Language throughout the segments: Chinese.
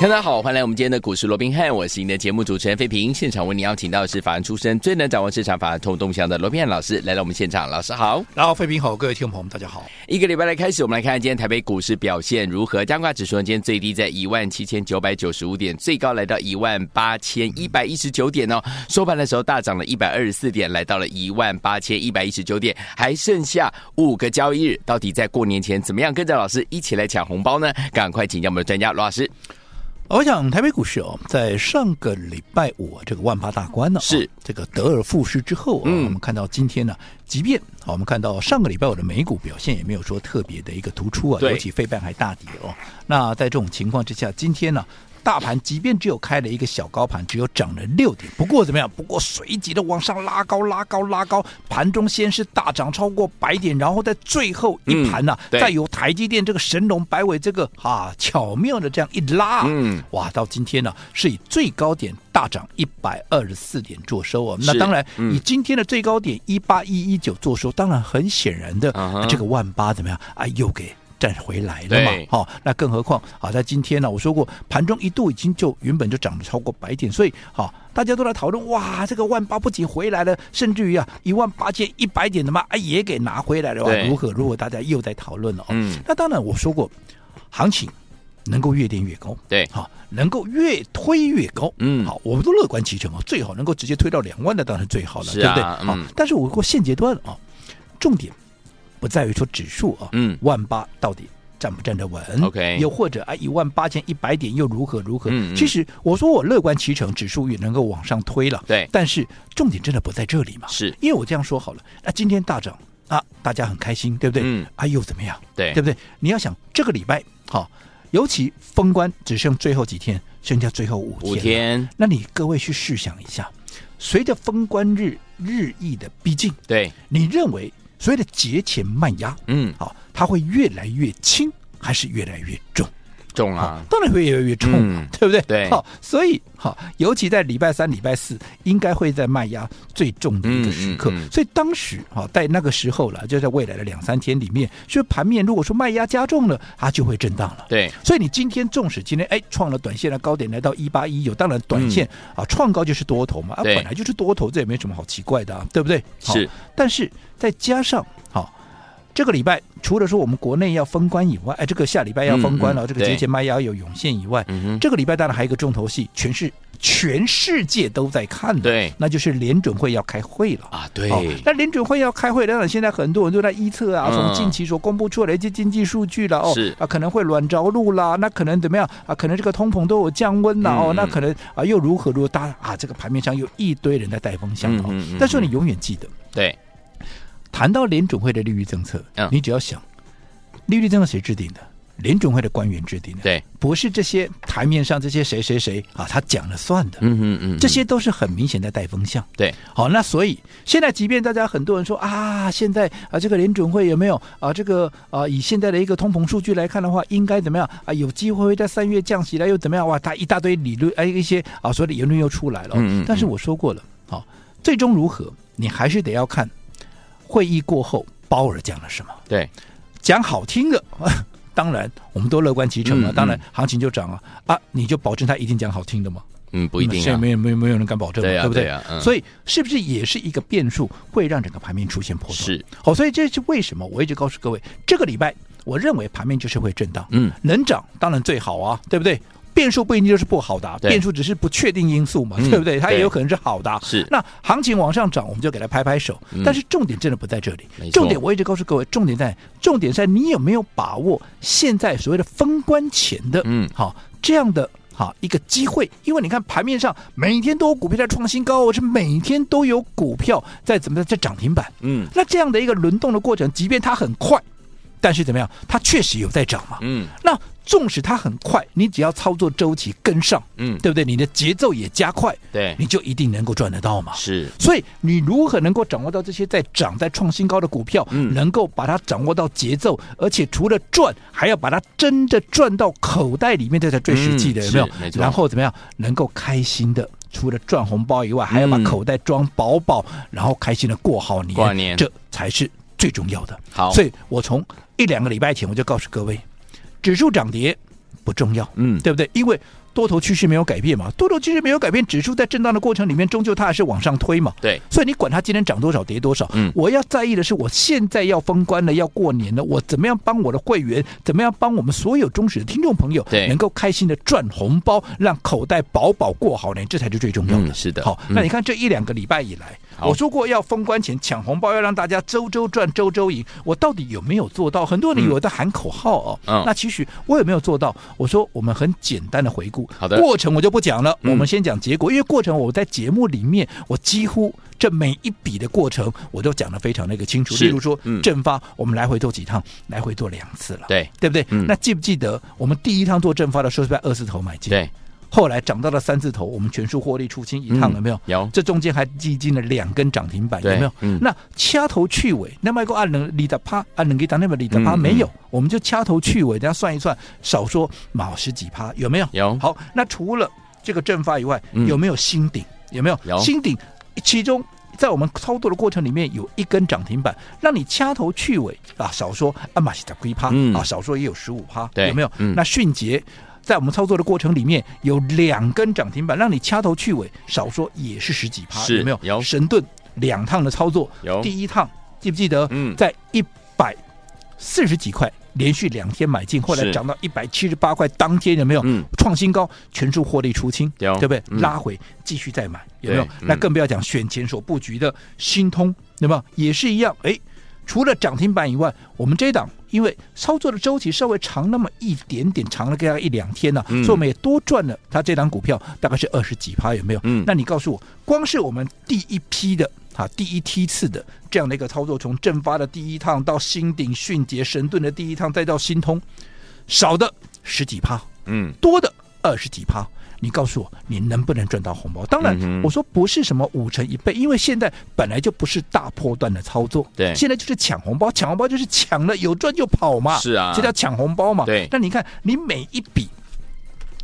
大家好，欢迎来我们今天的股市罗宾汉，我是您的节目主持人费平。现场为您邀请到的是法案出身、最能掌握市场法案通动向的罗宾汉老师来到我们现场。老师好，然后费平好，各位听众朋友们大家好。一个礼拜的开始，我们来看看今天台北股市表现如何。加挂指数，今天最低在一万七千九百九十五点，最高来到一万八千一百一十九点哦。收盘的时候大涨了一百二十四点，来到了一万八千一百一十九点，还剩下五个交易日，到底在过年前怎么样跟着老师一起来抢红包呢？赶快请教我们的专家罗老师。我想台北股市哦，在上个礼拜五这个万八大关呢，是、哦、这个得而复失之后啊，嗯、我们看到今天呢，即便我们看到上个礼拜五的美股表现也没有说特别的一个突出啊，尤其费半还大跌哦。那在这种情况之下，今天呢？大盘即便只有开了一个小高盘，只有涨了六点，不过怎么样？不过随即的往上拉高、拉高、拉高，盘中先是大涨超过百点，然后在最后一盘呢、啊，嗯、再由台积电这个神龙摆尾这个啊巧妙的这样一拉，嗯，哇，到今天呢、啊、是以最高点大涨一百二十四点做收啊。是那当然，嗯、以今天的最高点一八一一九做收，当然很显然的，啊、这个万八怎么样啊？又给。站回来了嘛？好、哦，那更何况啊，在今天呢，我说过盘中一度已经就原本就涨了超过百点，所以好、哦，大家都来讨论哇，这个万八不仅回来了，甚至于啊一万八千一百点的嘛，哎也给拿回来了，对如何如何？大家又在讨论了哦。嗯，那当然我说过，行情能够越垫越高，对，好、哦，能够越推越高，嗯，好，我们都乐观其成啊，最好能够直接推到两万的当然最好了，啊、对不对？好、嗯哦，但是我说现阶段啊，重点。不在于说指数啊，嗯，万八到底站不站得稳？OK，又或者啊，一万八千一百点又如何如何？嗯，其实我说我乐观其成，指数也能够往上推了。对，但是重点真的不在这里嘛？是，因为我这样说好了，那今天大涨啊，大家很开心，对不对？嗯，啊，又怎么样？对，对不对？你要想这个礼拜好，尤其封关只剩最后几天，剩下最后五天，五天，那你各位去试想一下，随着封关日日益的逼近，对，你认为？所谓的节前慢压，嗯，好，它会越来越轻，还是越来越重？重啊，当然会越来越重，嗯、对不对？对，好，所以好，尤其在礼拜三、礼拜四，应该会在卖压最重的一个时刻。嗯嗯嗯、所以当时哈，在那个时候了，就在未来的两三天里面，所以盘面如果说卖压加重了，它就会震荡了。对，所以你今天纵使今天哎创了短线的高点，来到一八一九，当然短线、嗯、啊创高就是多头嘛，啊本来就是多头，这也没什么好奇怪的、啊，对不对？是，但是再加上好。这个礼拜除了说我们国内要封关以外，哎，这个下礼拜要封关了，嗯嗯、这个节前卖压有涌现以外，嗯、这个礼拜当然还有一个重头戏，全是全世界都在看的，对，那就是联准会要开会了。啊，对，哦、那联准会要开会，当然现在很多人都在预测啊，从近期所公布出来的一些经济数据了，哦，是。啊，可能会软着陆啦，那可能怎么样啊？可能这个通膨都有降温了、嗯、哦，那可能啊又如何如何？大啊，这个盘面上有一堆人在带风向但是你永远记得，对。谈到联准会的利率政策，嗯、你只要想，利率政策谁制定的？联准会的官员制定的，对，不是这些台面上这些谁谁谁啊，他讲了算的。嗯嗯嗯，这些都是很明显的带风向。对，好，那所以现在，即便大家很多人说啊，现在啊，这个联准会有没有啊，这个啊，以现在的一个通膨数据来看的话，应该怎么样啊？有机会会在三月降息了，又怎么样？哇，他一大堆理论，哎，一些啊，所有的言论又出来了。嗯嗯。但是我说过了，好，最终如何，你还是得要看。会议过后，鲍尔讲了什么？对，讲好听的，当然我们都乐观其成了。嗯嗯、当然行情就涨啊啊！你就保证他一定讲好听的吗？嗯，不一定、啊。现在没有没有没有人敢保证，对，啊、对不对？对啊嗯、所以是不是也是一个变数，会让整个盘面出现波动？是。好，所以这是为什么？我一直告诉各位，这个礼拜我认为盘面就是会震荡。嗯，能涨当然最好啊，对不对？变数不一定就是不好的，变数只是不确定因素嘛，对不对？它也有可能是好的。是，那行情往上涨，我们就给它拍拍手。但是重点真的不在这里，重点我一直告诉各位，重点在重点在你有没有把握现在所谓的封关前的，嗯，好这样的好一个机会。因为你看盘面上每天都有股票在创新高，是每天都有股票在怎么在涨停板，嗯，那这样的一个轮动的过程，即便它很快。但是怎么样？它确实有在涨嘛。嗯，那纵使它很快，你只要操作周期跟上，嗯，对不对？你的节奏也加快，对，你就一定能够赚得到嘛。是，所以你如何能够掌握到这些在涨、在创新高的股票，嗯，能够把它掌握到节奏，而且除了赚，还要把它真的赚到口袋里面，这才最实际的，有没有？没错。然后怎么样能够开心的？除了赚红包以外，还要把口袋装饱饱，嗯，然后开心的过好年，过年，这才是最重要的。好，所以我从一两个礼拜前我就告诉各位，指数涨跌不重要，嗯，对不对？因为多头趋势没有改变嘛，多头趋势没有改变，指数在震荡的过程里面，终究它还是往上推嘛。对，所以你管它今天涨多少跌多少，嗯，我要在意的是，我现在要封关了，要过年了，我怎么样帮我的会员，怎么样帮我们所有忠实的听众朋友，对，能够开心的赚红包，让口袋饱饱过好年，这才是最重要的。嗯、是的，好，嗯、那你看这一两个礼拜以来，我说过要封关前抢红包，要让大家周周赚，周周赢，我到底有没有做到？很多人以为在喊口号哦，嗯，那其实我有没有做到？我说我们很简单的回顾，好的，过程我就。不讲了，嗯、我们先讲结果。因为过程我在节目里面，我几乎这每一笔的过程，我都讲得非常的一个清楚。例如说，嗯、正发我们来回做几趟，来回做两次了，对对不对、嗯？那记不记得我们第一趟做正发的时候是在二字头买进？对，后来涨到了三字头，我们全数获利出清一趟，有没有？嗯、有。这中间还历经了两根涨停板，有没有？嗯、那掐头去尾，那么一个按能里的趴，按能给当那么里的趴没有、嗯，我们就掐头去尾，大家算一算，少说毛十几趴，有没有？有。好，那除了。这个正发以外，有没有新鼎、嗯？有没有？有新顶，其中在我们操作的过程里面有一根涨停板，让你掐头去尾啊，少说阿，马西达龟趴啊，少说也有十五趴，有没有？嗯、那迅捷在我们操作的过程里面有两根涨停板，让你掐头去尾，少说也是十几趴，有没有？有神盾两趟的操作，有第一趟记不记得？嗯，在一百四十几块。连续两天买进，后来涨到一百七十八块，当天有没有创新高？全数获利出清，对不对？拉回继续再买，有没有？那更不要讲选前所布局的新通，对吧？也是一样。哎，除了涨停板以外，我们这档因为操作的周期稍微长那么一点点，长了大概一两天呢，所以我们也多赚了。它这档股票大概是二十几趴，有没有？那你告诉我，光是我们第一批的。啊，第一梯次的这样的一个操作，从正发的第一趟到新鼎、迅捷、神盾的第一趟，再到新通，少的十几趴，嗯，多的二十几趴。你告诉我，你能不能赚到红包？当然，嗯、我说不是什么五成一倍，因为现在本来就不是大波段的操作，对，现在就是抢红包，抢红包就是抢了有赚就跑嘛，是啊，这叫抢红包嘛，对。那你看，你每一笔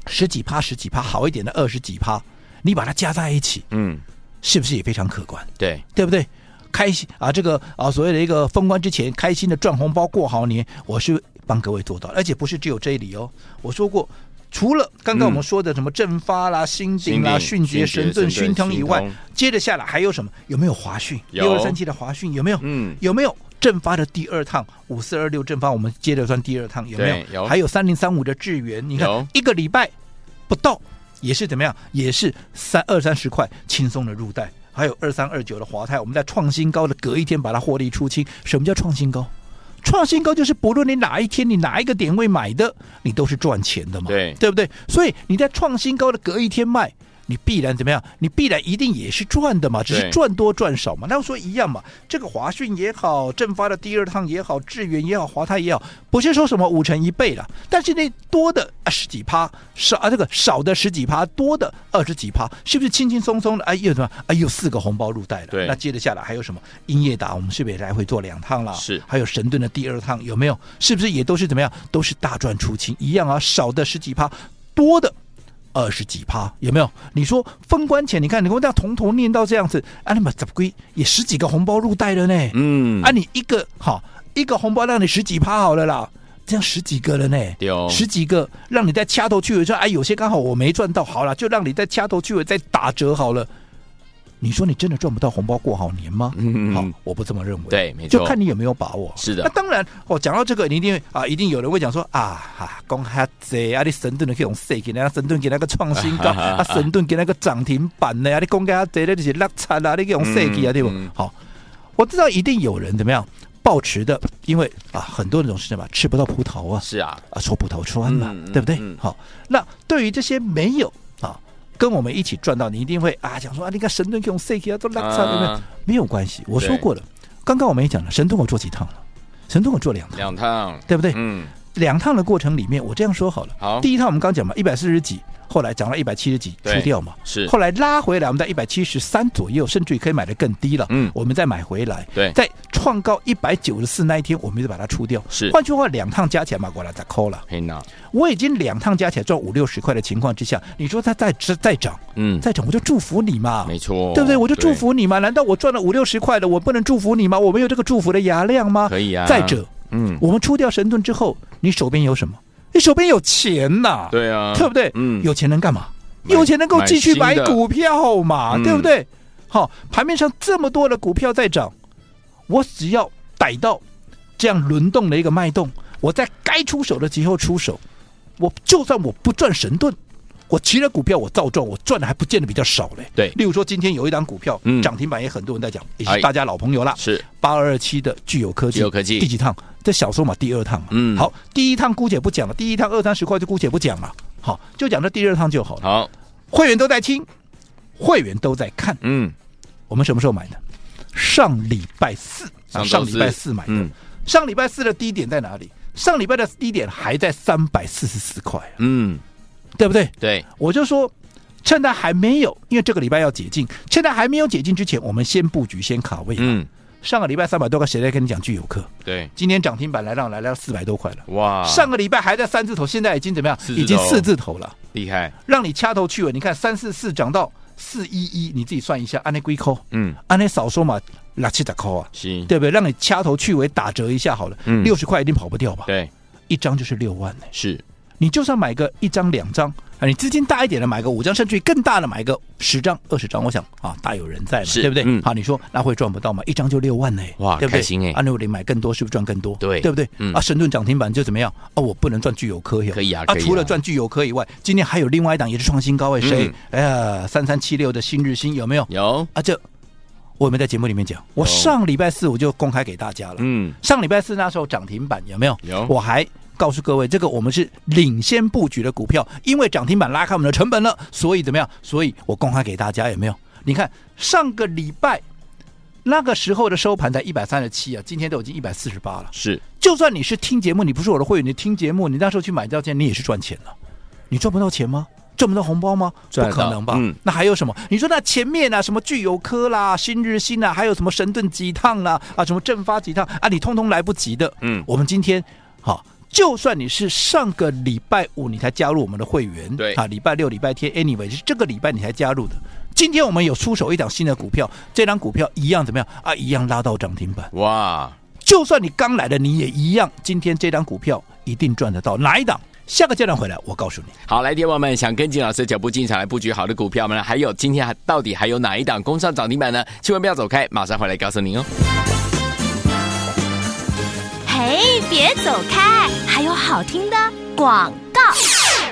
十几趴、十几趴，好一点的二十几趴，你把它加在一起，嗯。是不是也非常可观？对，对不对？开心啊，这个啊，所谓的一个封关之前开心的赚红包过好年，我是帮各位做到，而且不是只有这里哦。我说过，除了刚刚我们说的什么正发啦、嗯、新鼎啦、迅捷、神盾、熏腾以外，接着下来还有什么？有没有华讯？六二三七的华讯有没有？嗯，有没有正发的第二趟？五四二六正发，我们接着算第二趟有没有？有。还有三零三五的智源，你看一个礼拜不到。也是怎么样？也是三二三十块轻松的入袋，还有二三二九的华泰，我们在创新高的隔一天把它获利出清。什么叫创新高？创新高就是不论你哪一天你哪一个点位买的，你都是赚钱的嘛，对对不对？所以你在创新高的隔一天卖。你必然怎么样？你必然一定也是赚的嘛，只是赚多赚少嘛。那我说一样嘛。这个华讯也好，正发的第二趟也好，智远也好，华泰也好，不是说什么五成一倍了。但是那多的十几趴，少啊这个少的十几趴，多的二十几趴，是不是轻轻松松的？哎又什么？哎又四个红包入袋了。对。那接着下来还有什么？英业达，我们是不是也来回做两趟了？是。还有神盾的第二趟有没有？是不是也都是怎么样？都是大赚出清一样啊？少的十几趴，多的。二十几趴有没有？你说封关前，你看你跟我这样从头念到这样子，啊，那么怎么归也十几个红包入袋了呢？嗯，啊，你一个好一个红包让你十几趴好了啦，这样十几个了呢？十几个让你再掐头去尾说，哎，有些刚好我没赚到，好了，就让你再掐头去尾再打折好了。你说你真的赚不到红包过好年吗？嗯，好，我不这么认为。对，没错，就看你有没有把握。是的。那当然，哦，讲到这个，你一定啊，一定有人会讲说啊，哈，讲哈贼啊，你神盾的这种谁给那神盾给那个创新高 啊，神盾给那个涨停板呢？啊，你讲哈贼的这些落差啊，你这种谁给啊，对不？好，我知道一定有人怎么样抱持的，因为啊，很多那种是什么吃不到葡萄啊，是啊，啊，说葡萄酸嘛，对不对？好，那对于这些没有。跟我们一起赚到，你一定会啊讲说啊，你看神盾这种 C K 啊都拉差，有没有？没有关系，我说过了。刚刚我们也讲了，神盾我做几趟了，神盾我做两趟，两趟，对不对？嗯，两趟的过程里面，我这样说好了。好，第一趟我们刚讲嘛，一百四十几。后来涨到一百七十几出掉嘛，是后来拉回来，我们在一百七十三左右，甚至于可以买的更低了。嗯，我们再买回来，对，在创高一百九十四那一天，我们就把它出掉。是，换句话，两趟加起来嘛，过来再扣了。嘿呐，我已经两趟加起来赚五六十块的情况之下，你说它再再涨，嗯，再涨，我就祝福你嘛，没错，对不对？我就祝福你嘛。难道我赚了五六十块的，我不能祝福你吗？我没有这个祝福的牙量吗？可以啊。再者，嗯，我们出掉神盾之后，你手边有什么？你手边有钱呐，对啊，对不对？嗯，有钱能干嘛？有钱能够继续买股票嘛，对不对？好，盘面上这么多的股票在涨，我只要逮到这样轮动的一个脉动，我在该出手的时候出手。我就算我不赚神盾，我其他股票我照赚，我赚的还不见得比较少嘞。对，例如说今天有一档股票涨停板，也很多人在讲，也是大家老朋友了，是八二二七的具有科技。具有科技第几趟？这小说嘛，第二趟嘛。嗯，好，第一趟姑且不讲了，第一趟二三十块就姑且不讲了。好，就讲这第二趟就好了。好，会员都在听，会员都在看。嗯，我们什么时候买的？上礼拜四，上礼拜四买的。嗯，上礼拜四的低点在哪里？上礼拜的低点还在三百四十四块。嗯，对不对？对，我就说，趁它还没有，因为这个礼拜要解禁，趁它还没有解禁之前，我们先布局，先卡位。嗯。上个礼拜三百多块，谁在跟你讲聚友客？对，今天涨停板来让来到四百多块了。哇！上个礼拜还在三字头，现在已经怎么样？已经四字头了，厉害！让你掐头去尾。你看三四四涨到四一一，你自己算一下，按那龟扣，嗯，按那少说嘛，六七十扣啊，行，对不对？让你掐头去尾打折一下好了，嗯，六十块一定跑不掉吧？对，一张就是六万呢。是，你就算买个一张两张。啊，你资金大一点的买个五张，甚至于更大的买个十张、二十张，我想啊，大有人在嘛，对不对？嗯、好，你说那会赚不到吗？一张就六万呢，哇，对不对？开心哎！啊，那我得买更多，是不是赚更多？对，对不对？嗯、啊，神盾涨停板就怎么样？哦、啊，我不能赚具有科有可以啊，啊，除了赚具有科以外，今天还有另外一档也是创新高哎，谁？嗯、哎呀，三三七六的新日新有没有？有啊，这我们在节目里面讲，我上礼拜四我就公开给大家了。嗯，上礼拜四那时候涨停板有没有？有，我还。告诉各位，这个我们是领先布局的股票，因为涨停板拉开我们的成本了，所以怎么样？所以我公开给大家有没有？你看上个礼拜那个时候的收盘在一百三十七啊，今天都已经一百四十八了。是，就算你是听节目，你不是我的会员，你听节目，你那时候去买这件，你也是赚钱了。你赚不到钱吗？赚不到红包吗？不可能吧？嗯，那还有什么？你说那前面啊，什么聚友科啦、新日兴啊，还有什么神盾几趟啦啊，什么正发几趟啊，你通通来不及的。嗯，我们今天好。就算你是上个礼拜五你才加入我们的会员，对啊，礼拜六、礼拜天，anyway 是这个礼拜你才加入的。今天我们有出手一档新的股票，这档股票一样怎么样啊？一样拉到涨停板。哇！就算你刚来的你也一样，今天这档股票一定赚得到。哪一档？下个阶段回来我告诉你。好，来，听友们想跟进老师脚步进场来布局好的股票们，还有今天还到底还有哪一档攻上涨停板呢？千万不要走开，马上回来告诉您哦。嘿，别走开，还有好听的广。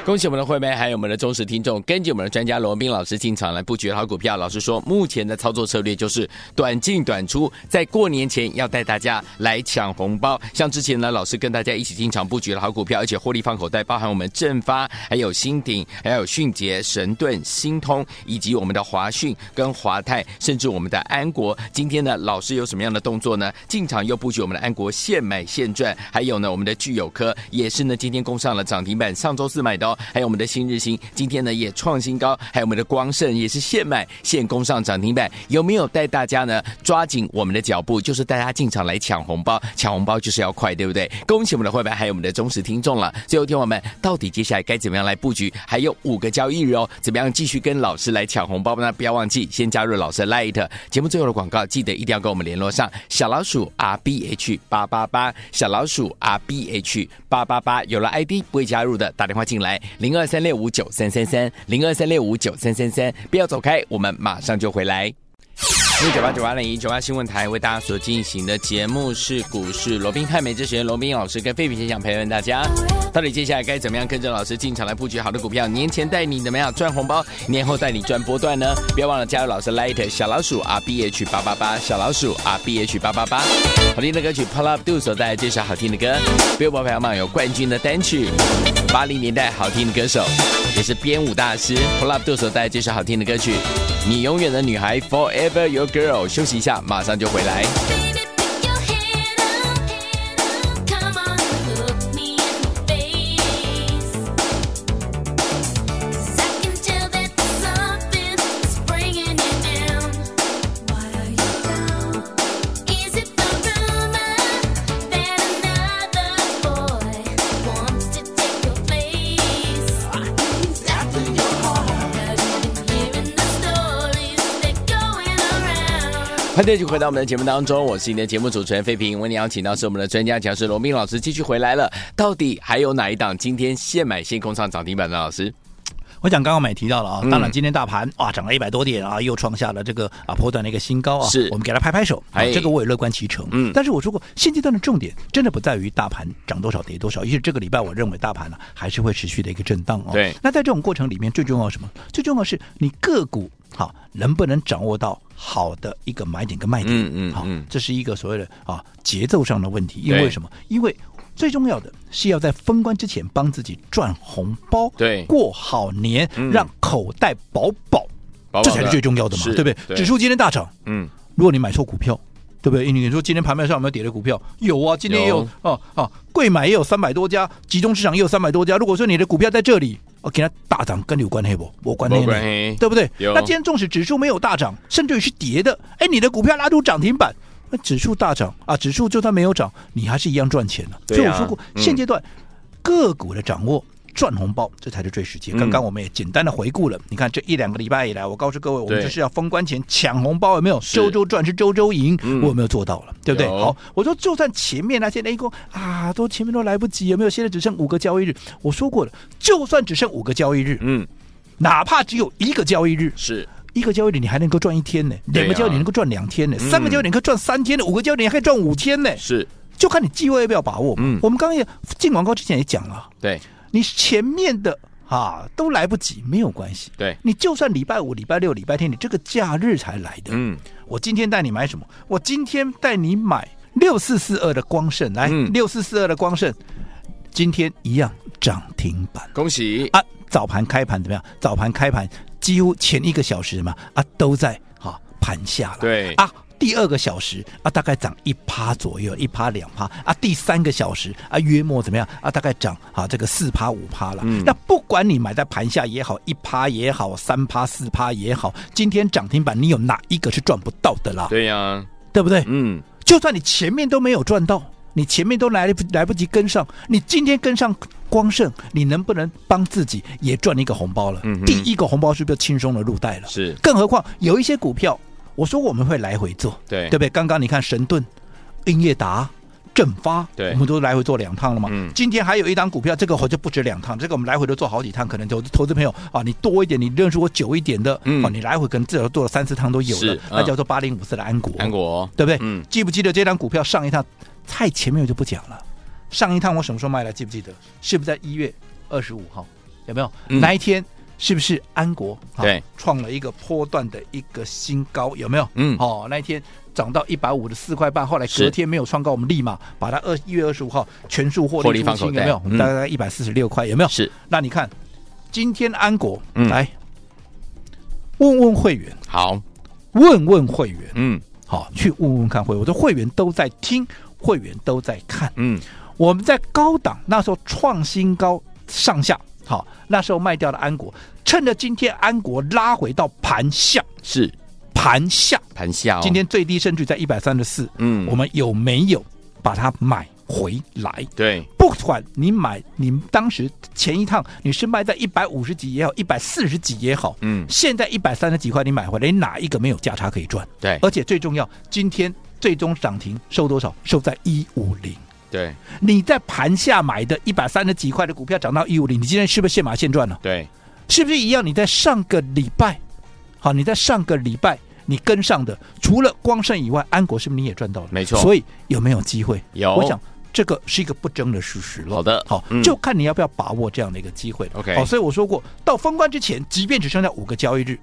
恭喜我们的会员，还有我们的忠实听众，跟着我们的专家罗文彬老师进场来布局好股票。老师说，目前的操作策略就是短进短出，在过年前要带大家来抢红包。像之前呢，老师跟大家一起进场布局了好股票，而且获利放口袋，包含我们正发、还有新鼎、还有迅捷、神盾、新通，以及我们的华讯跟华泰，甚至我们的安国。今天呢，老师有什么样的动作呢？进场又布局我们的安国，现买现赚。还有呢，我们的聚友科也是呢，今天攻上了涨停板，上周四买的哦。还有我们的新日新，今天呢也创新高，还有我们的光盛也是现买现攻上涨停板，有没有带大家呢抓紧我们的脚步？就是带大家进场来抢红包，抢红包就是要快，对不对？恭喜我们的会员，还有我们的忠实听众了。最后听我们到底接下来该怎么样来布局？还有五个交易日哦，怎么样继续跟老师来抢红包呢？不要忘记先加入老师的 Light 节目最后的广告，记得一定要跟我们联络上。小老鼠 R B H 八八八，小老鼠 R B H 八八八，有了 ID 不会加入的，打电话进来零二。三六五九三三三零二三六五九三三三，不要走开，我们马上就回来。因为九八九八零一九八新闻台为大家所进行的节目是股市罗宾汉，美之学罗宾老师跟废品先生陪伴大家。到底接下来该怎么样跟着老师进场来布局好的股票？年前带你怎么样赚红包？年后带你赚波段呢？不要忘了加入老师 Light 小老鼠 R B H 八八八小老鼠 R B H 八八八。好听的歌曲 Pull Up Do 所带来这首好听的歌，Billboard 排行榜有冠军的单曲，八零年代好听的歌手，也是编舞大师 Pull Up Do 所带来这首好听的歌曲，你永远的女孩 Forever Your Girl。休息一下，马上就回来。欢迎继续回到我们的节目当中，我是你的节目主持人费平。为你邀请到是我们的专家讲师罗宾老师，继续回来了。到底还有哪一档今天现买现空上涨停板的老师？我想刚刚我们也提到了啊，当然今天大盘啊涨了一百多点啊，又创下了这个啊波段的一个新高啊，是我们给他拍拍手，啊，这个我也乐观其成。嗯，但是我说过，现阶段的重点真的不在于大盘涨多少跌多少，因为这个礼拜我认为大盘呢还是会持续的一个震荡哦。对，那在这种过程里面，最重要什么？最重要是你个股好能不能掌握到。好的一个买点跟卖点，嗯嗯，好，这是一个所谓的啊节奏上的问题。因为什么？因为最重要的是要在封关之前帮自己赚红包，对，过好年，让口袋饱饱，这才是最重要的嘛，对不对？指数今天大涨，嗯，如果你买错股票，对不对？你说今天盘面上有没有跌的股票？有啊，今天也有哦哦，贵买也有三百多家，集中市场也有三百多家。如果说你的股票在这里。我给它大涨，跟你有关系不？我关系，对不对？那今天纵使指数没有大涨，甚至于是跌的，哎，你的股票拉出涨停板，那指数大涨啊，指数就算没有涨，你还是一样赚钱的。所以我说过，现阶段个股的掌握。赚红包，这才是最实际。刚刚我们也简单的回顾了，嗯、你看这一两个礼拜以来，我告诉各位，我们就是要封关前抢红包，有没有？周周赚是周周赢，嗯、我有没有做到了？对不对？好，我说就算前面那些那一个啊，都前面都来不及，有没有？现在只剩五个交易日，我说过了，就算只剩五个交易日，嗯，哪怕只有一个交易日，是一个交易日，你还能够赚一天呢？两个交易日能够赚两天呢？三个交易日能够赚三天呢？五个交易日你还可以赚五天呢？是，就看你机会要不要把握。嗯，我们刚刚也进广告之前也讲了，对。你前面的啊都来不及，没有关系。对，你就算礼拜五、礼拜六、礼拜天，你这个假日才来的。嗯，我今天带你买什么？我今天带你买六四四二的光盛，来，六四四二的光盛，今天一样涨停板，恭喜啊！早盘开盘怎么样？早盘开盘几乎前一个小时嘛啊都在哈盘下了。对啊。第二个小时啊，大概涨一趴左右，一趴两趴啊。第三个小时啊，约莫怎么样啊？大概涨啊，这个四趴五趴了。嗯，那不管你买在盘下也好，一趴也好，三趴四趴也好，今天涨停板你有哪一个是赚不到的啦？对呀、啊，对不对？嗯，就算你前面都没有赚到，你前面都来不来不及跟上，你今天跟上光盛，你能不能帮自己也赚一个红包了？嗯，第一个红包是不是轻松的入袋了？是，更何况有一些股票。我说我们会来回做，对对不对？刚刚你看神盾、英业达、正发，对，我们都来回做两趟了嘛。嗯，今天还有一档股票，这个我就不止两趟，这个我们来回都做好几趟，可能就投资朋友啊，你多一点，你认识我久一点的，嗯，你来回可能至少做了三四趟都有了。那叫做八零五四的安国，安国，对不对？嗯，记不记得这张股票上一趟太前面我就不讲了，上一趟我什么时候卖的？记不记得？是不是在一月二十五号？有没有？那一天？是不是安国对创了一个波段的一个新高？有没有？嗯，哦，那一天涨到一百五十四块半，后来隔天没有创高，我们立马把它二一月二十五号全数获利出清，有没有？我们大概一百四十六块，有没有？是。那你看今天安国嗯来问问会员，好，问问会员，嗯，好，去问问看会员，我的会员都在听，会员都在看，嗯，我们在高档那时候创新高上下。好，那时候卖掉了安国，趁着今天安国拉回到盘下，是盘下盘下，今天最低甚至在一百三十四，嗯，我们有没有把它买回来？对，不管你买，你当时前一趟你是卖在一百五十几也好，一百四十几也好，嗯，现在一百三十几块你买回来，你哪一个没有价差可以赚？对，而且最重要，今天最终涨停收多少？收在一五零。对，你在盘下买的一百三十几块的股票涨到一五零，你今天是不是现买现赚了？对，是不是一样？你在上个礼拜，好，你在上个礼拜你跟上的，除了光胜以外，安国是不是你也赚到了？没错。所以有没有机会？有。我想这个是一个不争的事实了。好的，好，就看你要不要把握这样的一个机会。OK，好，所以我说过，到封关之前，即便只剩下五个交易日，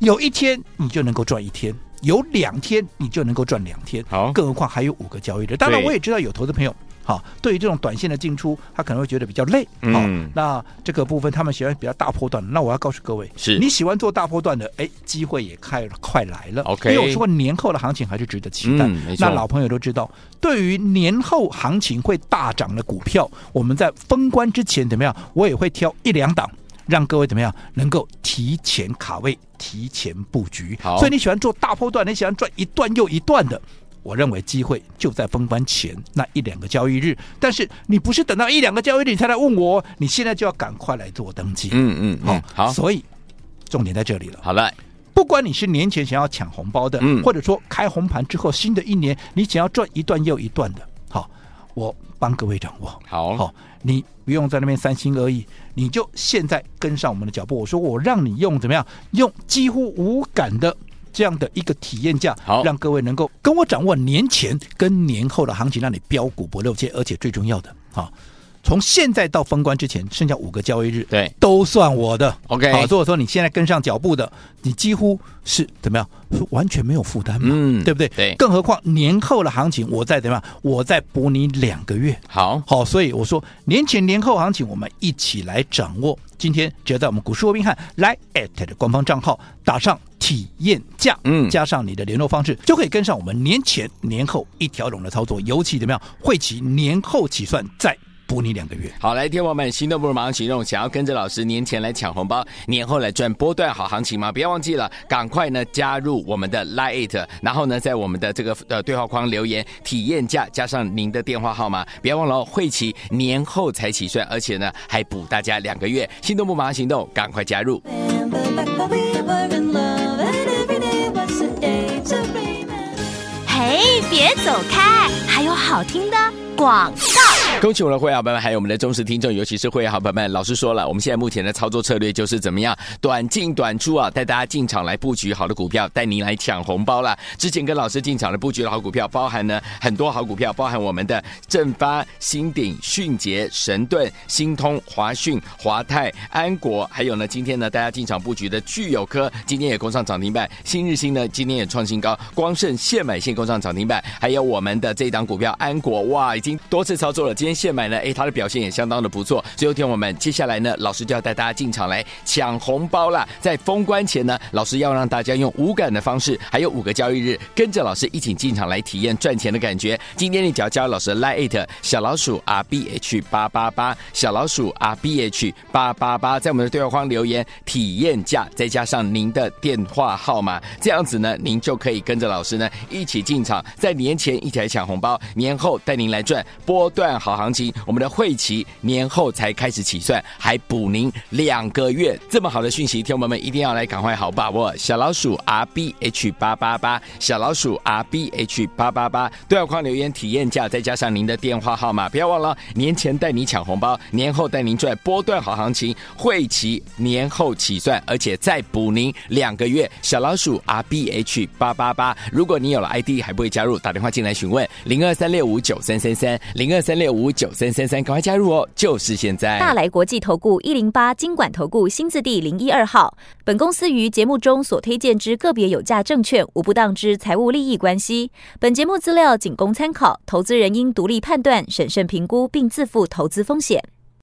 有一天你就能够赚一天。有两天你就能够赚两天，好，更何况还有五个交易日。当然，我也知道有投资朋友，好，对于这种短线的进出，他可能会觉得比较累，好，那这个部分他们喜欢比较大波段。那我要告诉各位，是你喜欢做大波段的，哎，机会也快，快来了。OK，因为我说年后的行情还是值得期待。那老朋友都知道，对于年后行情会大涨的股票，我们在封关之前怎么样？我也会挑一两档。让各位怎么样能够提前卡位、提前布局？好，所以你喜欢做大波段，你喜欢赚一段又一段的，我认为机会就在封关前那一两个交易日。但是你不是等到一两个交易日你才来问我，你现在就要赶快来做登记。嗯嗯，好、嗯，好，所以重点在这里了。好了，不管你是年前想要抢红包的，嗯或者说开红盘之后新的一年你想要赚一段又一段的，好，我帮各位掌握。好，好，你不用在那边三心二意，你就现在跟上我们的脚步。我说我让你用怎么样？用几乎无感的这样的一个体验价，好让各位能够跟我掌握年前跟年后的行情，让你标股不漏接，而且最重要的，好。从现在到封关之前，剩下五个交易日，对，都算我的。OK 好，如果说你现在跟上脚步的，你几乎是怎么样？是完全没有负担嘛，嗯对不对？对更何况年后的行情，我再怎么样，我再补你两个月。好，好，所以我说年前年后行情，我们一起来掌握。今天只要在我们股市罗宾汉来 at 的官方账号打上体验价，嗯加上你的联络方式，就可以跟上我们年前年后一条龙的操作。尤其怎么样，会期年后起算再补你两个月。好，来，天王们，心动不如马上行动，想要跟着老师年前来抢红包，年后来赚波段好行情吗？不要忘记了，赶快呢加入我们的 Lite，然后呢在我们的这个呃对话框留言体验价，加上您的电话号码，不要忘了哦，会期年后才起算，而且呢还补大家两个月。心动不马上行动，赶快加入。嘿，别走开，还有好听的广告。恭喜我们的会员朋友们，还有我们的忠实听众，尤其是会员好朋友们。老师说了，我们现在目前的操作策略就是怎么样，短进短出啊，带大家进场来布局好的股票，带您来抢红包啦。之前跟老师进场的布局的好股票，包含呢很多好股票，包含我们的正发、新鼎、迅捷、神盾、新通、华讯、华泰、安国，还有呢今天呢大家进场布局的聚友科，今天也攻上涨停板，新日新呢今天也创新高，光盛现买现攻上涨停板，还有我们的这一档股票安国，哇，已经多次操作了。今天现买呢，哎，它的表现也相当的不错。最后天我们接下来呢，老师就要带大家进场来抢红包啦。在封关前呢，老师要让大家用无感的方式，还有五个交易日，跟着老师一起进场来体验赚钱的感觉。今天你只要加入老师 Line 小老鼠 R B H 八八八，小老鼠 R B H 八八八，在我们的对话框留言体验价，再加上您的电话号码，这样子呢，您就可以跟着老师呢一起进场，在年前一起来抢红包，年后带您来赚波段好行情。我们的会期年后才开始起算，还补您两个月。这么好的讯息，听友们一定要来赶快好把握。小老鼠 R B H 八八八，小老鼠 R B H 八八八，对话框留言体验价，再加上您的电话号码，不要忘了，年前带你抢红包，年后带您赚波段好行情。会期年后起算，而且再补您两个月。小老鼠 R B H 八八八，如果你有了 ID 还不会加入，打电话进来询问零二三六五九三三三三零二三六五九三三三，赶快加入哦，就是现在。大来国际投顾一零八金管投顾新字第零一二号。本公司于节目中所推荐之个别有价证券，无不当之财务利益关系。本节目资料仅供参考，投资人应独立判断、审慎评估，并自负投资风险。